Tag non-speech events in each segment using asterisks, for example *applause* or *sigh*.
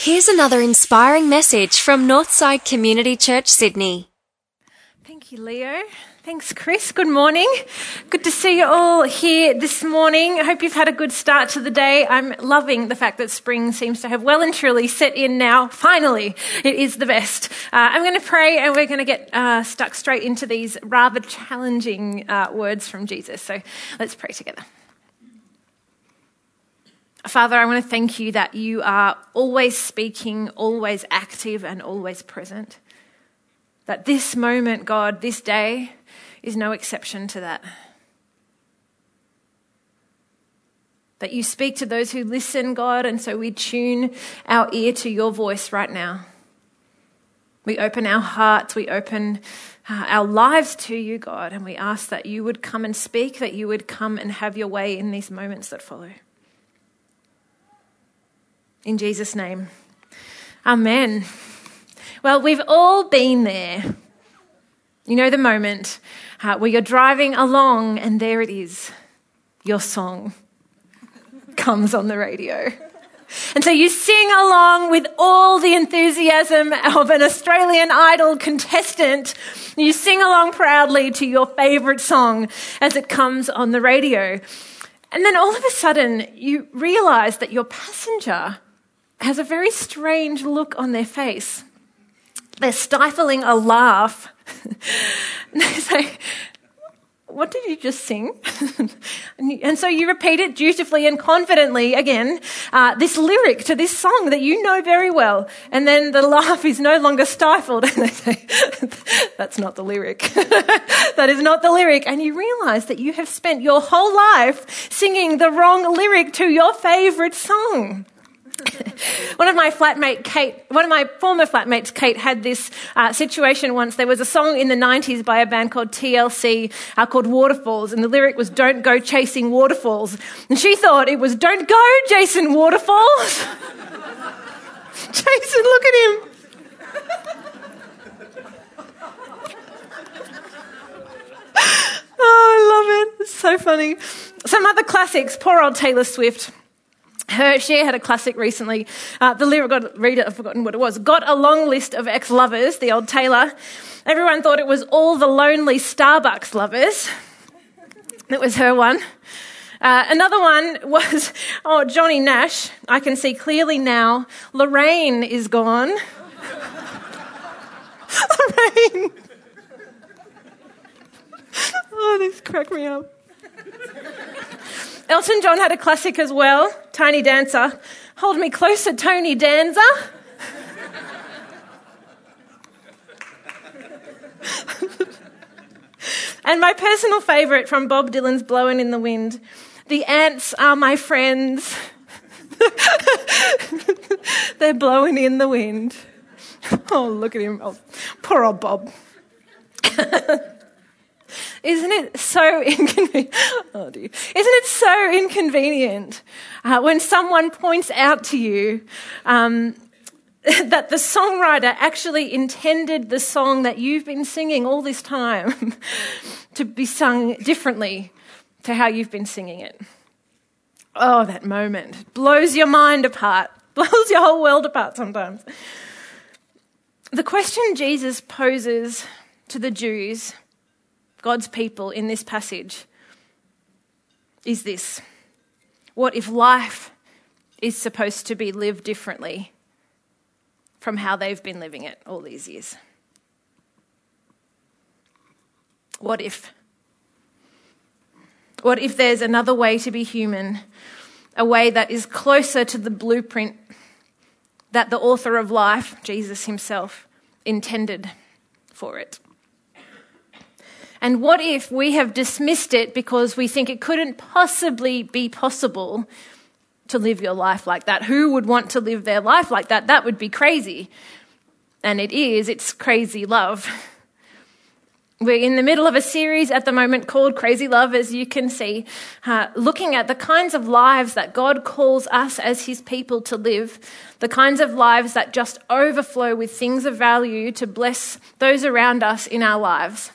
Here's another inspiring message from Northside Community Church, Sydney. Thank you, Leo. Thanks, Chris. Good morning. Good to see you all here this morning. I hope you've had a good start to the day. I'm loving the fact that spring seems to have well and truly set in now. Finally, it is the best. Uh, I'm going to pray and we're going to get uh, stuck straight into these rather challenging uh, words from Jesus. So let's pray together. Father, I want to thank you that you are always speaking, always active, and always present. That this moment, God, this day, is no exception to that. That you speak to those who listen, God, and so we tune our ear to your voice right now. We open our hearts, we open uh, our lives to you, God, and we ask that you would come and speak, that you would come and have your way in these moments that follow. In Jesus' name. Amen. Well, we've all been there. You know the moment uh, where you're driving along and there it is, your song *laughs* comes on the radio. And so you sing along with all the enthusiasm of an Australian Idol contestant. You sing along proudly to your favourite song as it comes on the radio. And then all of a sudden, you realise that your passenger has a very strange look on their face. They're stifling a laugh. *laughs* they say, What did you just sing? *laughs* and so you repeat it dutifully and confidently again, uh, this lyric to this song that you know very well. And then the laugh is no longer stifled. *laughs* And they say, That's not the lyric. that is not the lyric. And you realize that you have spent your whole life singing the wrong lyric to your favorite song. *laughs* one of my flatmate Kate, one of my former flatmates Kate, had this uh, situation once. There was a song in the '90s by a band called TLC uh, called Waterfalls, and the lyric was "Don't go chasing waterfalls," and she thought it was "Don't go, Jason Waterfalls." *laughs* Jason, look at him. *laughs* oh, I love it. It's so funny. Some other classics. Poor old Taylor Swift. Her, she had a classic recently. Uh, the lyric, got read it, I've forgotten what it was. Got a long list of ex lovers, the old Taylor. Everyone thought it was all the lonely Starbucks lovers. That was her one. Uh, another one was, *laughs* oh, Johnny Nash. I can see clearly now. Lorraine is gone. *laughs* Lorraine. *laughs* Oh, this cracked me up. Elton John had a classic as well, Tiny Dancer. Hold me closer, Tony Danza. *laughs* and my personal favourite from Bob Dylan's Blowing in the Wind The ants are my friends. *laughs* They're blowing in the wind. *laughs* Oh, look at him. Oh, poor old Bob. Isn't it so inconvenient? *laughs* Oh. Isn't it so inconvenient uh, when someone points out to you um, *laughs* that the songwriter actually intended the song that you've been singing all this time *laughs* to be sung differently to how you've been singing it? Oh, that moment blows your mind apart, blows your whole world apart sometimes. The question Jesus poses to the Jews God's people in this passage is this What if life is supposed to be lived differently from how they've been living it all these years? What if? What if there's another way to be human, a way that is closer to the blueprint that the author of life, Jesus himself, intended for it? And what if we have dismissed it because we think it couldn't possibly be possible to live your life like that? Who would want to live their life like that? That would be crazy. And it is, it's crazy love. We're in the middle of a series at the moment called Crazy Love, as you can see, uh, looking at the kinds of lives that God calls us as His people to live, the kinds of lives that just overflow with things of value to bless those around us in our lives.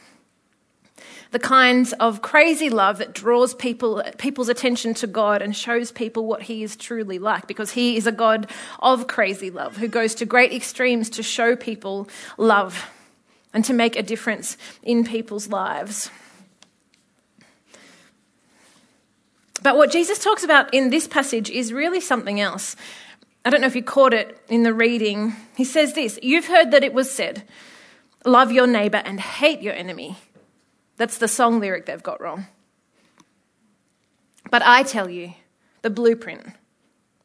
The kinds of crazy love that draws people, people's attention to God and shows people what He is truly like, because He is a God of crazy love who goes to great extremes to show people love and to make a difference in people's lives. But what Jesus talks about in this passage is really something else. I don't know if you caught it in the reading. He says this You've heard that it was said, love your neighbor and hate your enemy. That's the song lyric they've got wrong. But I tell you, the blueprint,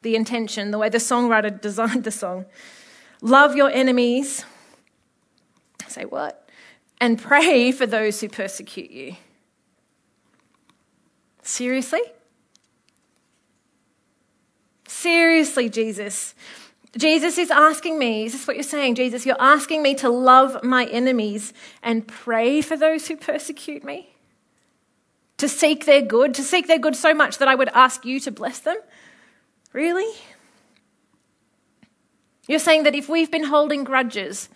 the intention, the way the songwriter *laughs* designed the song love your enemies. Say what? And pray for those who persecute you. Seriously? Seriously, Jesus. Jesus is asking me, is this what you're saying, Jesus? You're asking me to love my enemies and pray for those who persecute me? To seek their good, to seek their good so much that I would ask you to bless them? Really? You're saying that if we've been holding grudges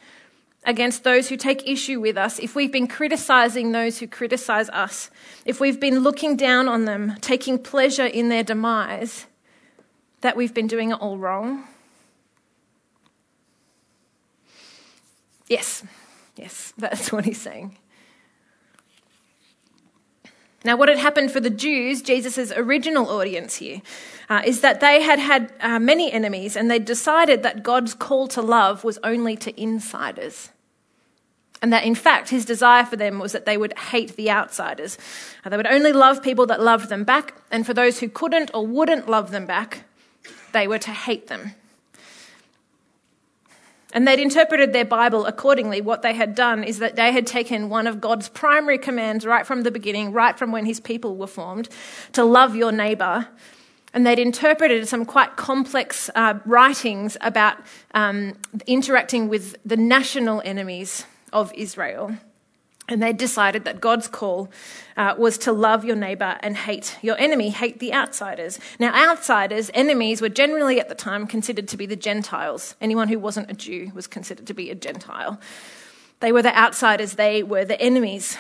against those who take issue with us, if we've been criticizing those who criticize us, if we've been looking down on them, taking pleasure in their demise, that we've been doing it all wrong? Yes, yes, that's *laughs* what he's saying. Now, what had happened for the Jews, Jesus' original audience here, uh, is that they had had uh, many enemies and they decided that God's call to love was only to insiders. And that in fact, his desire for them was that they would hate the outsiders. Uh, they would only love people that loved them back, and for those who couldn't or wouldn't love them back, they were to hate them. And they'd interpreted their Bible accordingly. What they had done is that they had taken one of God's primary commands right from the beginning, right from when his people were formed, to love your neighbour. And they'd interpreted some quite complex uh, writings about um, interacting with the national enemies of Israel. And they decided that God's call uh, was to love your neighbor and hate your enemy, hate the outsiders. Now, outsiders, enemies, were generally at the time considered to be the Gentiles. Anyone who wasn't a Jew was considered to be a Gentile. They were the outsiders, they were the enemies.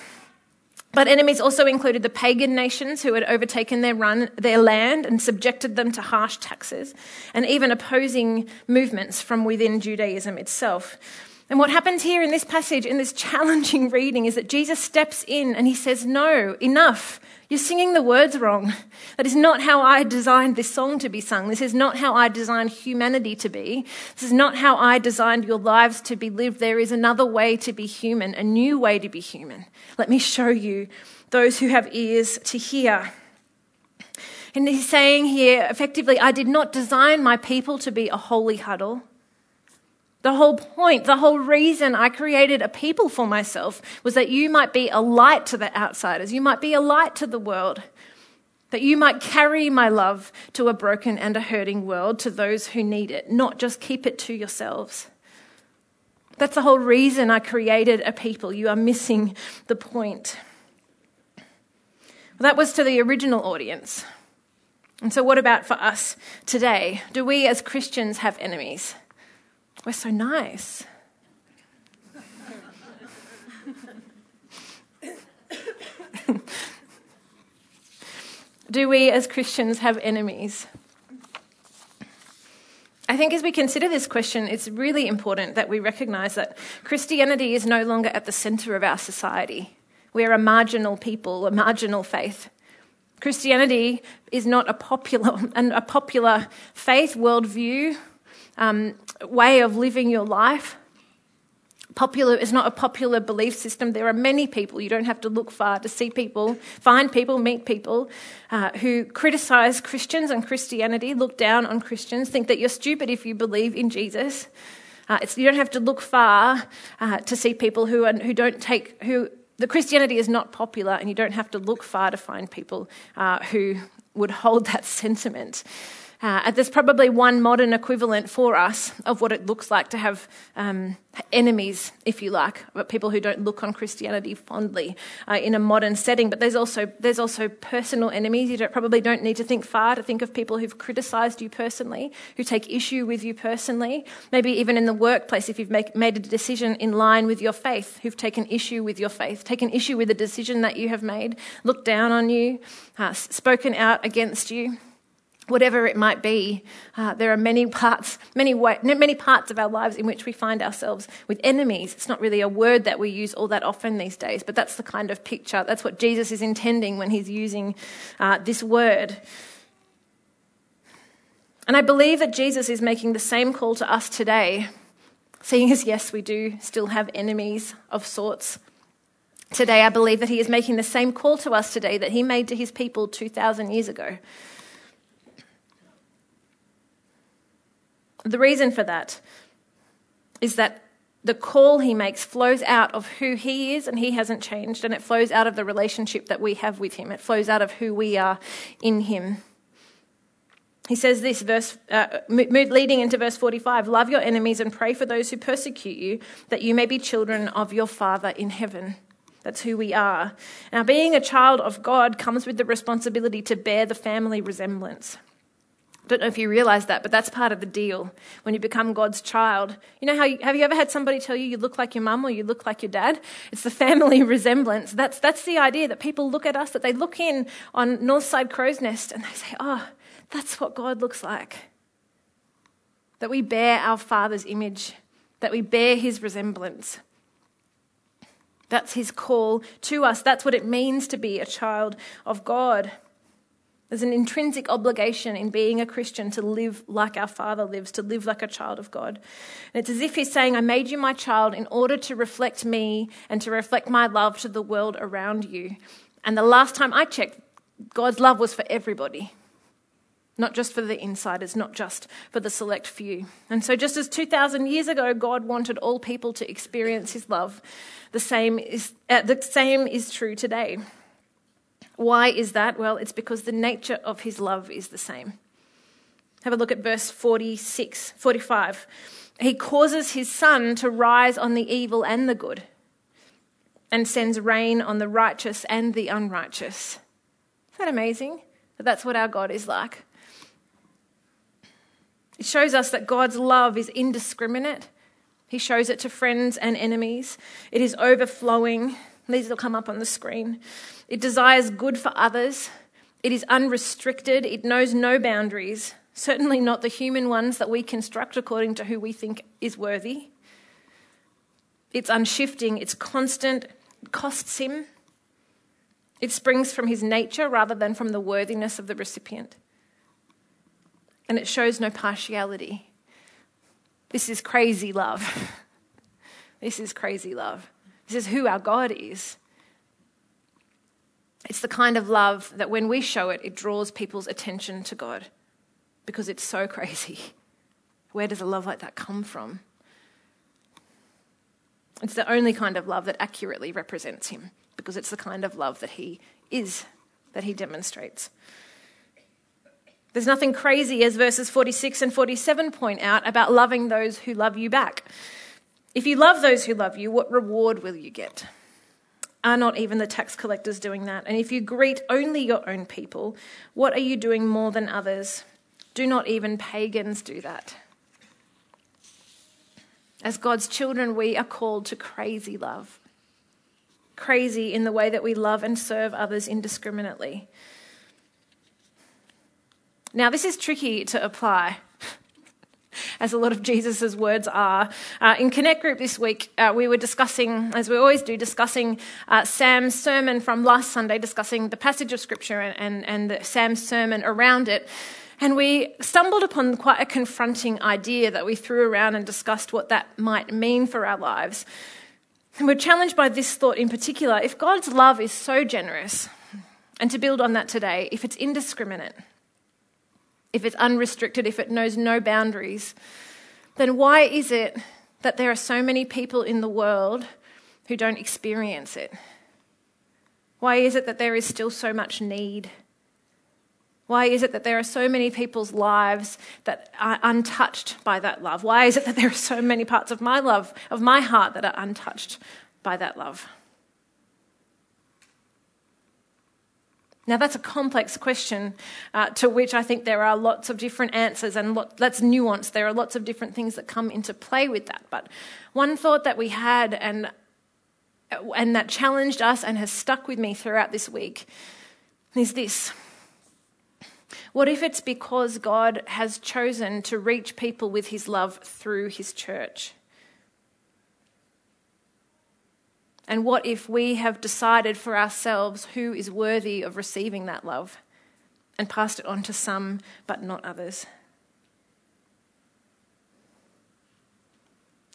But enemies also included the pagan nations who had overtaken their, run, their land and subjected them to harsh taxes, and even opposing movements from within Judaism itself. And what happens here in this passage, in this challenging reading, is that Jesus steps in and he says, No, enough. You're singing the words wrong. That is not how I designed this song to be sung. This is not how I designed humanity to be. This is not how I designed your lives to be lived. There is another way to be human, a new way to be human. Let me show you those who have ears to hear. And he's saying here, effectively, I did not design my people to be a holy huddle. The whole point, the whole reason I created a people for myself was that you might be a light to the outsiders. You might be a light to the world. That you might carry my love to a broken and a hurting world, to those who need it, not just keep it to yourselves. That's the whole reason I created a people. You are missing the point. Well, that was to the original audience. And so, what about for us today? Do we as Christians have enemies? We're so nice. Do we as Christians have enemies? I think as we consider this question, it's really important that we recognize that Christianity is no longer at the center of our society. We're a marginal people, a marginal faith. Christianity is not a popular, *laughs* a popular faith worldview um, way of living your life. Popular is not a popular belief system. There are many people, you don't have to look far to see people, find people, meet people uh, who criticize Christians and Christianity, look down on Christians, think that you're stupid if you believe in Jesus. Uh, you don't have to look far uh, to see people who, are, who don't take, who the Christianity is not popular, and you don't have to look far to find people uh, who would hold that *laughs* sentiment. Uh, there's probably one modern equivalent for us of what it looks like to have um, enemies, if you like, but people who don't look on Christianity fondly uh, in a modern setting. But there's also there's also personal enemies. You don't, probably don't need to think far to think of people who've criticised you personally, who take issue with you personally. Maybe even in the workplace, if you've make, made a decision in line with your faith, who've taken issue with your faith, taken issue with the decision that you have made, looked down on you, uh, spoken out against you whatever it might be, uh, there are many parts, many, way, many parts of our lives in which we find ourselves with enemies. It's not really a word that we use all that often these days, but that's the kind of picture. That's what Jesus is intending when he's using uh, this word. And I believe that Jesus is making the same call to us today, seeing as, *laughs* yes, we do still have enemies of sorts. Today, I believe that he is making the same call to us today that he made to his people 2,000 years ago. The reason for that is that the call he makes flows out of who he is and he hasn't changed, and it flows out of the relationship that we have with him. It flows out of who we are in him. He says this verse, uh, leading into verse 45 Love your enemies and pray for those who persecute you, that you may be children of your Father in heaven. That's who we are. Now, being a child of God comes with the responsibility to bear the family resemblance don't know if you realize that, but that's part of the deal when you become God's child. You know how you, have you ever had somebody tell you you look like your mum or you look like your dad? It's the family *laughs* resemblance. That's that's the idea that people look at us, that they look in on Northside Crow's Nest and they say, "Oh, that's what God looks like." That we bear our Father's image, that we bear His resemblance. That's His call to us. That's what it means to be a child of God. There's an intrinsic obligation in being a Christian to live like our Father lives, to live like a child of God. And it's as if He's saying, I made you my child in order to reflect me and to reflect my love to the world around you. And the last time I checked, God's love was for everybody, not just for the insiders, not just for the select few. And so, just as 2,000 years ago, God wanted all people to experience His love, the same is, uh, the same is true today. Why is that? Well, it's because the nature of his love is the same. Have a look at verse 46, 45. He causes his sun to rise on the evil and the good, and sends rain on the righteous and the unrighteous. Isn't that amazing? That that's what our God is like. It shows us that God's love is indiscriminate. He shows it to friends and enemies. It is overflowing. These will come up on the screen. It desires good for others. It is unrestricted. It knows no boundaries, certainly not the human ones that we construct according to who we think is worthy. It's unshifting, it's constant, it costs him. It springs from his nature rather than from the worthiness of the recipient. And it shows no partiality. This is crazy love. *laughs* this is crazy love. This is who our God is. It's the kind of love that when we show it, it draws people's attention to God because it's so crazy. Where does a love like that come from? It's the only kind of love that accurately represents Him because it's the kind of love that He is, that He demonstrates. There's nothing crazy, as verses 46 and 47 point out, about loving those who love you back. If you love those who love you, what reward will you get? Are not even the tax collectors doing that? And if you greet only your own people, what are you doing more than others? Do not even pagans do that? As God's children, we are called to crazy love. Crazy in the way that we love and serve others indiscriminately. Now, this is tricky to apply as a lot of Jesus' words are. Uh, in Connect Group this week, uh, we were discussing, as we always do, discussing uh, Sam's sermon from last Sunday, discussing the passage of Scripture and, and, and Sam's sermon around it. And we stumbled upon quite a confronting idea that we threw around and discussed what that might mean for our lives. And we're challenged by this thought in particular if God's love is so generous, and to build on that today, if it's indiscriminate, if it's unrestricted, if it knows no boundaries, then why is it that there are so many people in the world who don't experience it? Why is it that there is still so much need? Why is it that there are so many people's lives that are untouched by that love? Why is it that there are so many parts of my love, of my heart, that are untouched by that love? Now, that's a complex question uh, to which I think there are lots of different answers and lot, that's nuanced. There are lots of different things that come into play with that. But one thought that we had and, and that challenged us and has stuck with me throughout this week is this What if it's because God has chosen to reach people with his love through his church? And what if we have decided for ourselves who is worthy of receiving that love and passed it on to some but not others?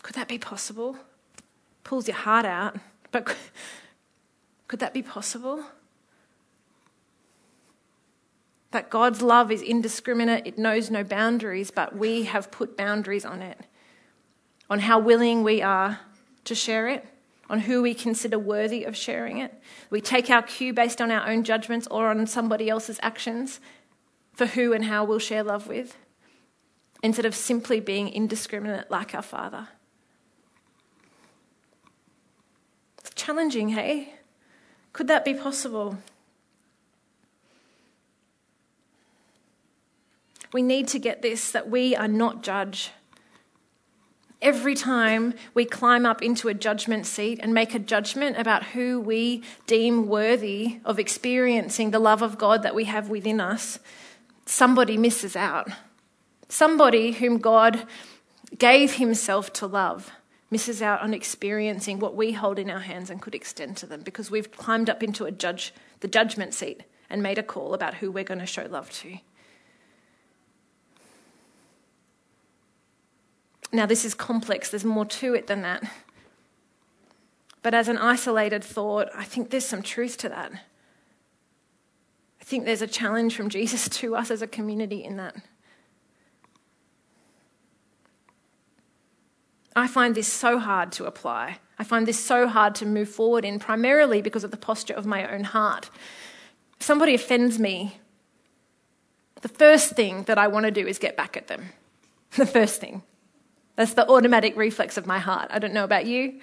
Could that be possible? Pulls your heart out, but could that be possible? That God's love is indiscriminate, it knows no boundaries, but we have put boundaries on it, on how willing we are to share it on who we consider worthy of sharing it. We take our cue based on our own judgments or on somebody else's actions for who and how we'll share love with, instead of simply being indiscriminate like our Father. It's challenging, hey? Could that be possible? We need to get this that we are not judge Every time we climb up into a judgment seat and make a judgment about who we deem worthy of experiencing the love of God that we have within us, somebody misses out. Somebody whom God gave himself to love misses out on experiencing what we hold in our hands and could extend to them because we've climbed up into a judge, the judgment seat and made a call about who we're going to show love to. Now, this is complex, there's more to it than that. But as an isolated thought, I think there's some truth to that. I think there's a challenge from Jesus to us as a community in that. I find this so hard to apply. I find this so hard to move forward in, primarily because of the posture of my own heart. If somebody offends me, the first thing that I want to do is get back at them. *laughs* The first thing. That's the automatic reflex of my heart. I don't know about you.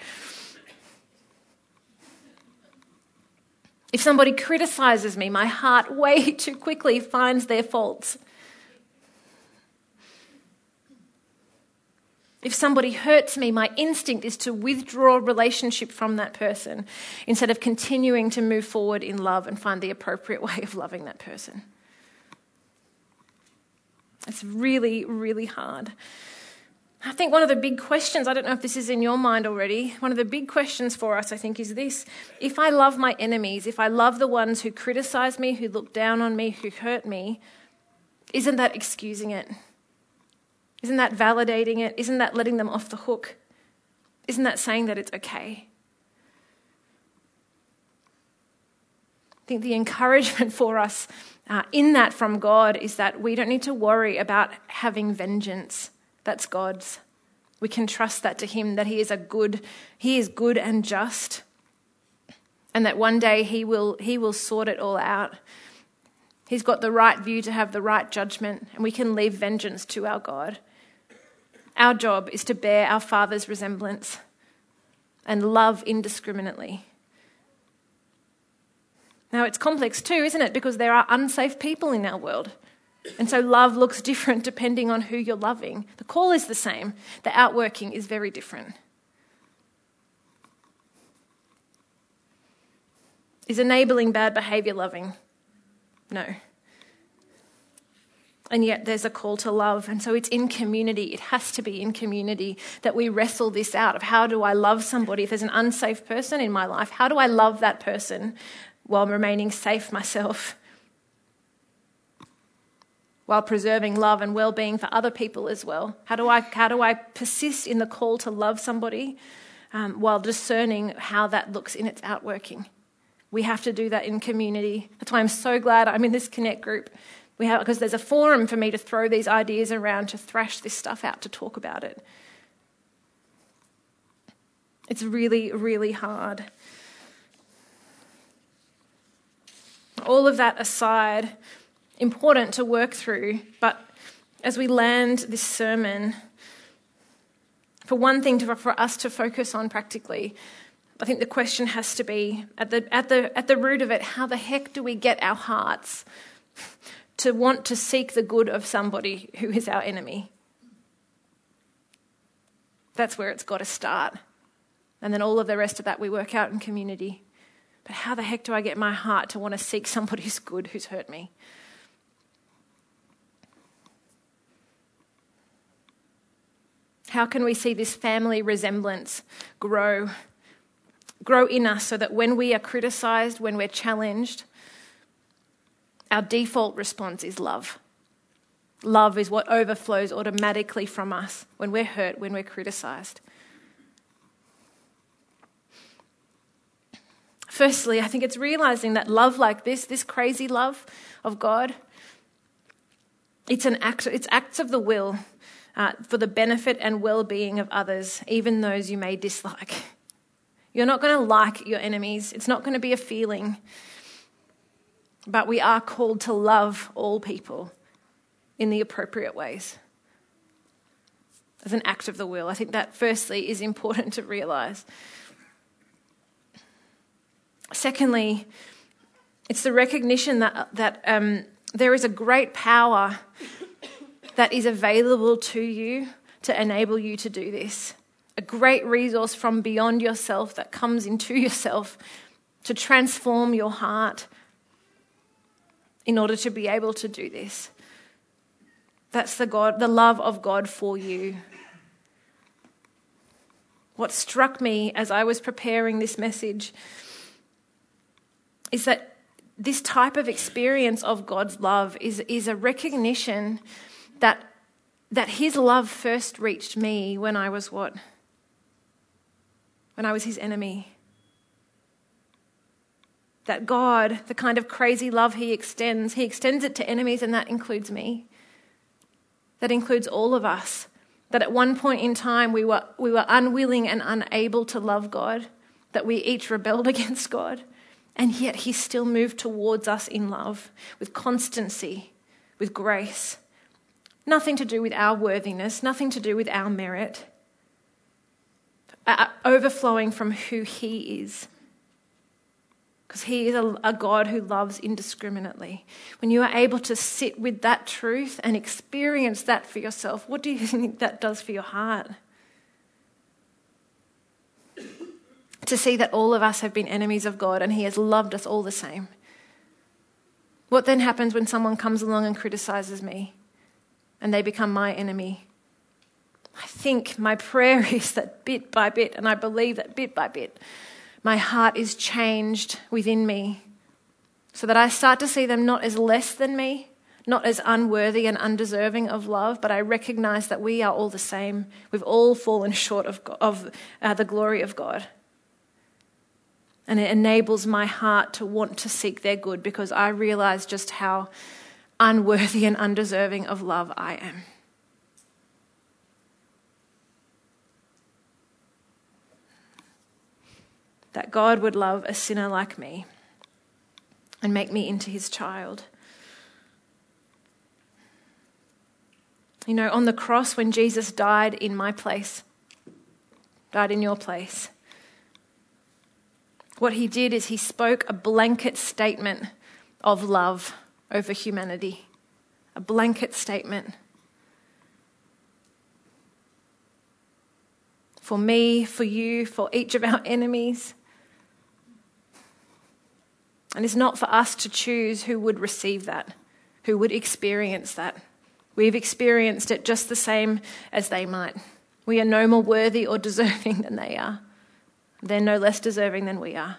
If somebody criticizes me, my heart *laughs* way too quickly finds their faults. If somebody hurts me, my instinct is to withdraw relationship from that person instead of continuing to move forward in love and find the appropriate way of loving that person. It's really, really hard. I think one of the big questions, I don't know if this is in your mind already, one of the big questions for us, I think, is this. If I love my enemies, if I love the ones who criticize me, who look down on me, who hurt me, isn't that excusing it? Isn't that validating it? Isn't that letting them off the hook? Isn't that saying that it's okay? I think the encouragement *laughs* for us uh, in that from God is that we don't need to worry about having vengeance that's God's. We can trust that to him that he is a good he is good and just and that one day he will he will sort it all out. He's got the right view to have the right judgment and we can leave vengeance to our God. Our job is to bear our Father's resemblance and love indiscriminately. Now, it's complex too, isn't it? Because there are unsafe people in our world. And so love looks different depending on who you're loving. The call is the same, the outworking is very different. Is enabling bad behavior loving? No. And yet there's a call to love. And so it's in community. It has to be in community that we wrestle this out of how do I love somebody? If there's an unsafe person in my life, how do I love that person while remaining safe myself? While preserving love and well being for other people as well? How do I, how do I persist in the call to love somebody um, while discerning how that looks in its outworking? We have to do that in community. That's why I'm so glad I'm in this Connect group. We have, because there's a forum for me to throw these ideas around, to thrash this stuff out, to talk about it. It's really, really hard. All of that aside, important to work through, but as we land this sermon, for one thing to, for us to focus on practically, I think the question has to be at the, at, the, at the root of it how the heck do we get our hearts *laughs* to want to seek the good of somebody who is our enemy? That's where it's got to start. And then all of the rest of that we work out in community. But how the heck do I get my heart to want to seek somebody who's good who's hurt me? How can we see this family resemblance grow? Grow in us so that when we are criticized, when we're challenged, our default response is love. Love is what overflows automatically from us when we're hurt, when we're criticized. Firstly, I think it's realizing that love like this, this crazy love of God, it's an act, it's acts of the will uh, for the benefit and well being of others, even those you may dislike. You're not going to like your enemies, it's not going to be a feeling. But we are called to love all people in the appropriate ways as an act of the will. I think that, firstly, is important to realize. Secondly, it's the recognition that, that um, there is a great power that is available to you to enable you to do this. A great resource from beyond yourself that comes into *laughs* yourself to transform your heart in order to be able to do this. That's the God, the love of God for you. What struck me as I was preparing this message is that this type of experience of God's love is, is a recognition that, that his love first reached me when I was what? When I was his enemy. That God, the kind of crazy love he extends, he extends it to enemies, and that includes me. That includes all of us. That at one point in time we were, we were unwilling and unable to love God, that we each rebelled *laughs* against God, and yet he still moved towards us in love, with constancy, with grace. Nothing to do with our worthiness, nothing to do with our merit, uh, overflowing from who He is. Because He is a, a, God who loves indiscriminately. When you are able to sit with that truth and experience that for yourself, what do you *laughs* think that does for your heart? To see that all of us have been enemies of God and He has loved us all the same. What then happens when someone comes along and criticizes me? And they become my enemy. I think my prayer *laughs* is that bit by bit, and I believe that bit by bit, my heart is changed within me so that I start to see them not as less than me, not as unworthy and undeserving of love, but I recognize that we are all the same. We've all fallen short of, of uh, the glory of God. And it enables my heart to want to seek their good because I realize just how unworthy and undeserving of love I am. That God would love a sinner like me and make me into his child. You know, on the cross, when Jesus died in my place, died in your place, what he did is he spoke a blanket statement of love over humanity, a blanket statement. For me, for you, for each of our enemies. And it's not for us to choose who would receive that, who would experience that. We've experienced it just the same as they might. We are no more worthy or *laughs* deserving than they are. They're no less deserving than we are.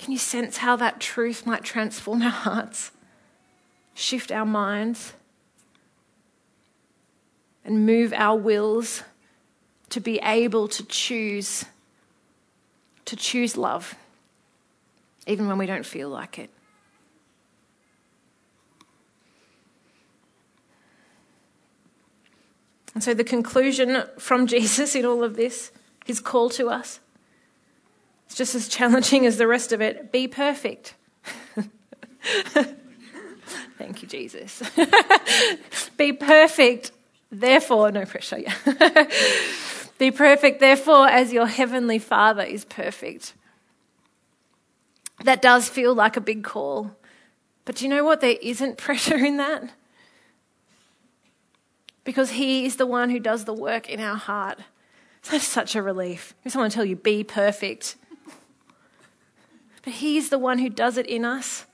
Can you sense how that truth might transform our hearts, shift our minds, and move our wills to be able to choose to choose love even when we don't feel like it. And so, the conclusion from *laughs* Jesus in all of this, his call to us, it's just as challenging as the rest of it. Be perfect. *laughs* Thank you, Jesus. *laughs* Be perfect, therefore, no pressure, yeah. *laughs* Be perfect, therefore, as your heavenly Father is perfect. That does feel like a big call. But do you know what? There isn't pressure in that. Because He is the one who does the work in our heart. That's such a relief. If someone tell you, be perfect. But He's the one who does it in us.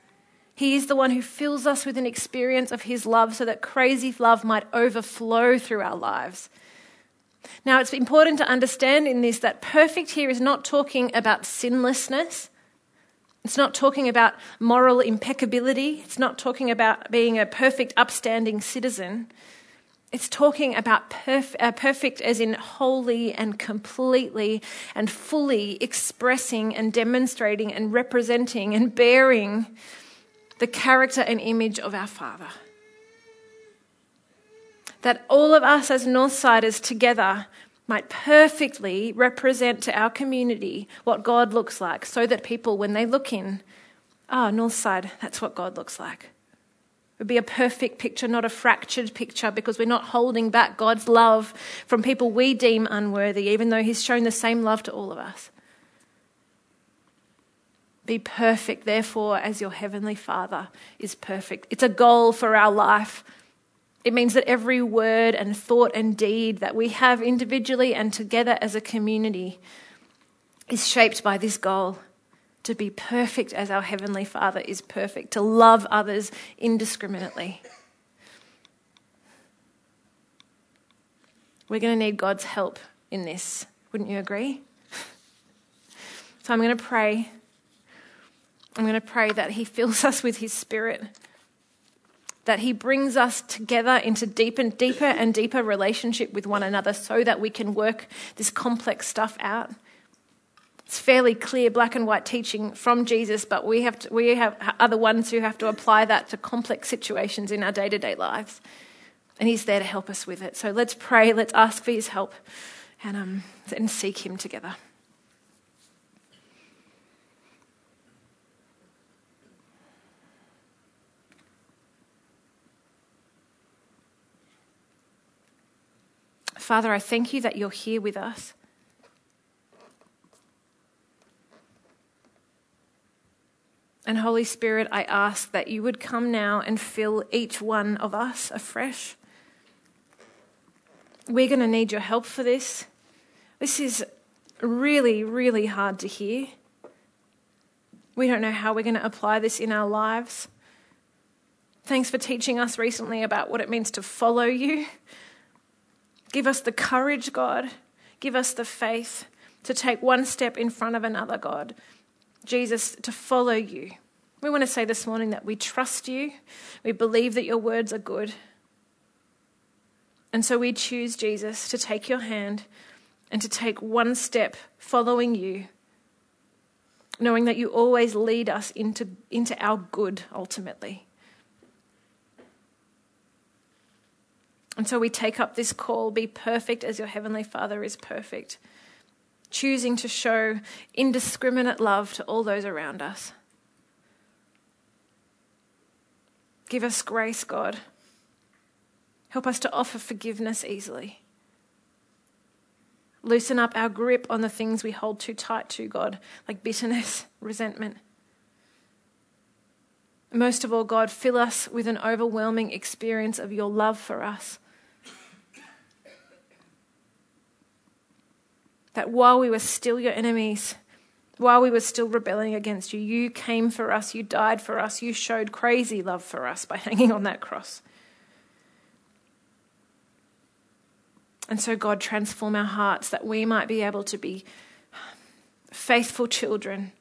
He is the one who fills us with an experience of His love so that crazy love might overflow through our lives. Now, it's important to understand in this that perfect here is not talking about sinlessness. It's not talking about moral impeccability. It's not talking about being a perfect, upstanding citizen. It's talking about perf- uh, perfect as in wholly and completely and fully expressing and demonstrating and representing and bearing the character and image of our Father. That all of us as Northsiders together might perfectly represent to our community what God looks like, so that people, when they look in, ah, oh, Northside, that's what God looks like. Would be a perfect picture, not a fractured picture, because we're not holding back God's love from people we deem unworthy, even though He's shown the same love to all of us. Be perfect, therefore, as your Heavenly Father is perfect. It's a goal for our life it means that every word and thought and deed that we have individually and together as a community is shaped by this goal to be perfect as our Heavenly Father is perfect, to love others indiscriminately. We're going to need God's help in this. Wouldn't you agree? So I'm going to pray. I'm going to pray that He fills us with His Spirit that He brings us together into deeper and deeper and deeper relationship with one another so that we can work this complex stuff out. It's fairly clear black and white teaching from Jesus, but we have to, we have are the ones who have to apply that to complex situations in our day to day lives, and He's there to help us with it. So let's pray, let's ask for His help, and um, and seek Him together. Father, I thank you that you're here with us. And Holy Spirit, I ask that you would come now and fill each one of us afresh. We're going to need your help for this. This is really, really hard to hear. We don't know how we're going to apply this in our lives. Thanks for teaching us recently about what it means to follow you. Give us the courage, God. Give us the faith to take one step in front of another, God. Jesus, to follow you. We want to say this morning that we trust you. We believe that your words are good. And so we choose, Jesus, to take your hand and to take one step following you, knowing that you always lead us into, into our good ultimately. And so we take up this call be perfect as your Heavenly Father is perfect, choosing to show indiscriminate love to all those around us. Give us grace, God. Help us to offer forgiveness easily. Loosen up our grip on the things we hold too tight to, God, like bitterness, *laughs* resentment. Most of all, God, fill us with an overwhelming experience of your love for us that while we were still your enemies, while we were still rebelling against you, you came for us, you died for us, you showed crazy love for us by *laughs* hanging on that cross. And so, God, transform our hearts that we might be able to be faithful children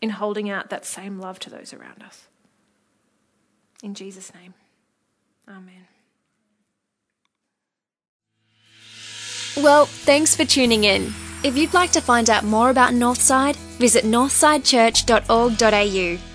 in holding out that same love to those around us. In Jesus' name, amen. Well, thanks for tuning in. If you'd like to find out more about Northside, visit northsidechurch.org.au.